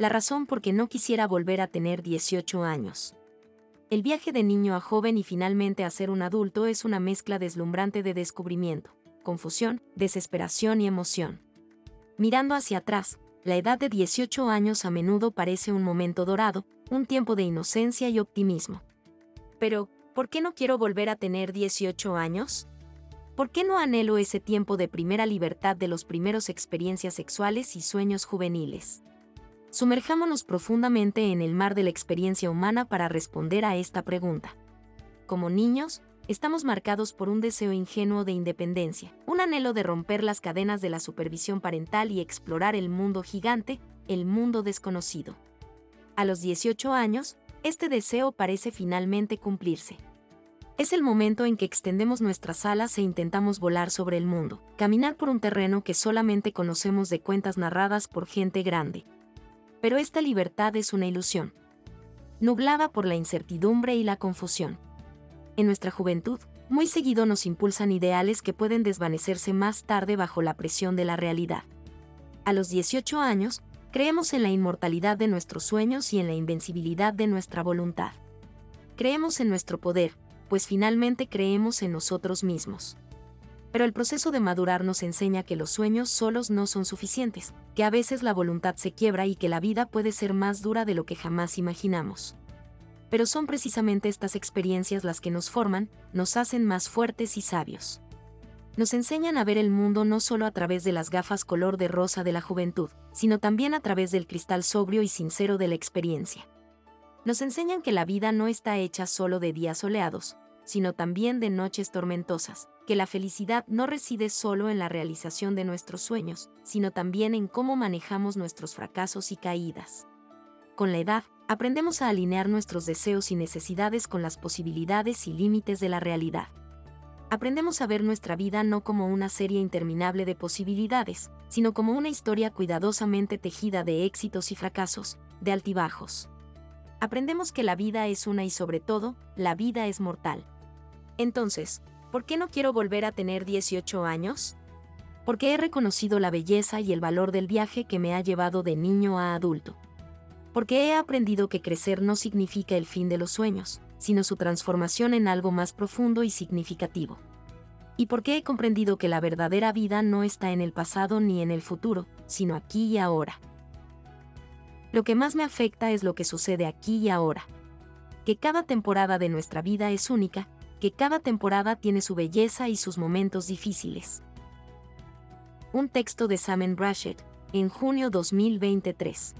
La razón por qué no quisiera volver a tener 18 años. El viaje de niño a joven y finalmente a ser un adulto es una mezcla deslumbrante de descubrimiento, confusión, desesperación y emoción. Mirando hacia atrás, la edad de 18 años a menudo parece un momento dorado, un tiempo de inocencia y optimismo. Pero, ¿por qué no quiero volver a tener 18 años? ¿Por qué no anhelo ese tiempo de primera libertad de los primeros experiencias sexuales y sueños juveniles? Sumerjámonos profundamente en el mar de la experiencia humana para responder a esta pregunta. Como niños, estamos marcados por un deseo ingenuo de independencia, un anhelo de romper las cadenas de la supervisión parental y explorar el mundo gigante, el mundo desconocido. A los 18 años, este deseo parece finalmente cumplirse. Es el momento en que extendemos nuestras alas e intentamos volar sobre el mundo, caminar por un terreno que solamente conocemos de cuentas narradas por gente grande, pero esta libertad es una ilusión, nublada por la incertidumbre y la confusión. En nuestra juventud, muy seguido nos impulsan ideales que pueden desvanecerse más tarde bajo la presión de la realidad. A los 18 años, creemos en la inmortalidad de nuestros sueños y en la invencibilidad de nuestra voluntad. Creemos en nuestro poder, pues finalmente creemos en nosotros mismos pero el proceso de madurar nos enseña que los sueños solos no son suficientes, que a veces la voluntad se quiebra y que la vida puede ser más dura de lo que jamás imaginamos. Pero son precisamente estas experiencias las que nos forman, nos hacen más fuertes y sabios. Nos enseñan a ver el mundo no solo a través de las gafas color de rosa de la juventud, sino también a través del cristal sobrio y sincero de la experiencia. Nos enseñan que la vida no está hecha solo de días soleados, sino también de noches tormentosas, que la felicidad no reside solo en la realización de nuestros sueños, sino también en cómo manejamos nuestros fracasos y caídas. Con la edad, aprendemos a alinear nuestros deseos y necesidades con las posibilidades y límites de la realidad. Aprendemos a ver nuestra vida no como una serie interminable de posibilidades, sino como una historia cuidadosamente tejida de éxitos y fracasos, de altibajos. Aprendemos que la vida es una y sobre todo, la vida es mortal. Entonces, ¿Por qué no quiero volver a tener 18 años? Porque he reconocido la belleza y el valor del viaje que me ha llevado de niño a adulto. Porque he aprendido que crecer no significa el fin de los sueños, sino su transformación en algo más profundo y significativo. Y porque he comprendido que la verdadera vida no está en el pasado ni en el futuro, sino aquí y ahora. Lo que más me afecta es lo que sucede aquí y ahora. Que cada temporada de nuestra vida es única, que cada temporada tiene su belleza y sus momentos difíciles. Un texto de Samen Brashet, en junio 2023.